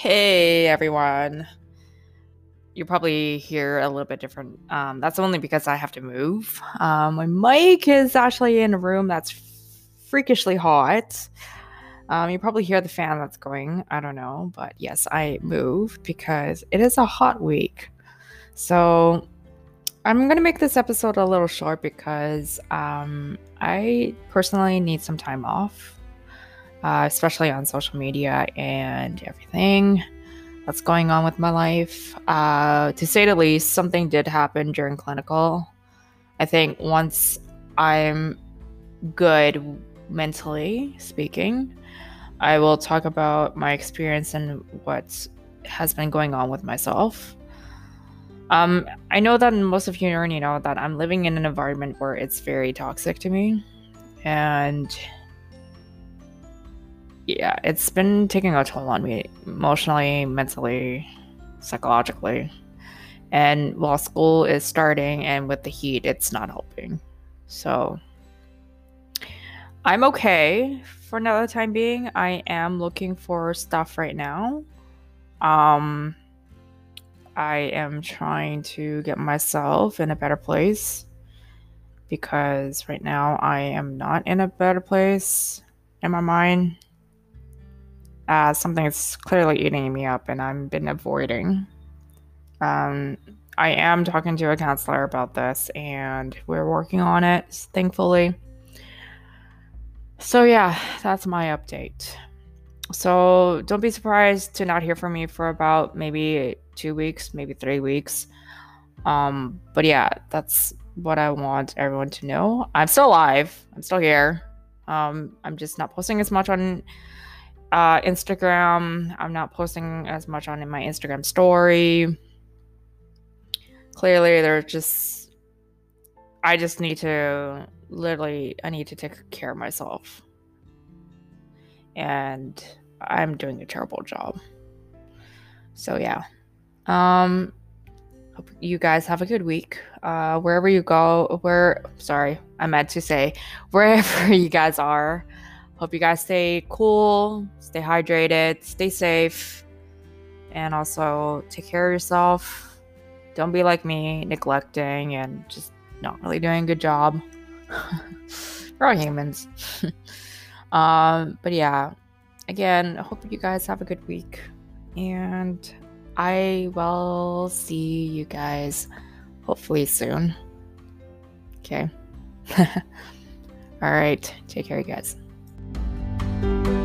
Hey everyone. You're probably hear a little bit different. Um, that's only because I have to move. Um, my mic is actually in a room that's freakishly hot. Um, you probably hear the fan that's going. I don't know, but yes, I moved because it is a hot week. So I'm gonna make this episode a little short because um, I personally need some time off uh, especially on social media and everything that's going on with my life. Uh, to say the least, something did happen during clinical. I think once I'm good mentally speaking, I will talk about my experience and what has been going on with myself. Um, I know that most of you already know that I'm living in an environment where it's very toxic to me, and yeah, it's been taking a toll on me emotionally, mentally, psychologically. And while school is starting and with the heat, it's not helping. So I'm okay for now the time being. I am looking for stuff right now. Um I am trying to get myself in a better place because right now I am not in a better place in my mind uh, something that's clearly eating me up and I've been avoiding. Um, I am talking to a counselor about this and we're working on it, thankfully. So, yeah, that's my update. So, don't be surprised to not hear from me for about maybe two weeks, maybe three weeks. Um, but yeah, that's what I want everyone to know. I'm still alive, I'm still here. Um, I'm just not posting as much on uh, Instagram. I'm not posting as much on in my Instagram story. Clearly, there's just I just need to literally I need to take care of myself. And I'm doing a terrible job. So yeah. Um hope you guys have a good week. Uh wherever you go, where sorry, I meant to say wherever you guys are. Hope you guys stay cool, stay hydrated, stay safe, and also take care of yourself. Don't be like me, neglecting and just not really doing a good job. We're all humans. um, but yeah, again, I hope you guys have a good week. And I will see you guys hopefully soon. Okay. all right. Take care, you guys. You.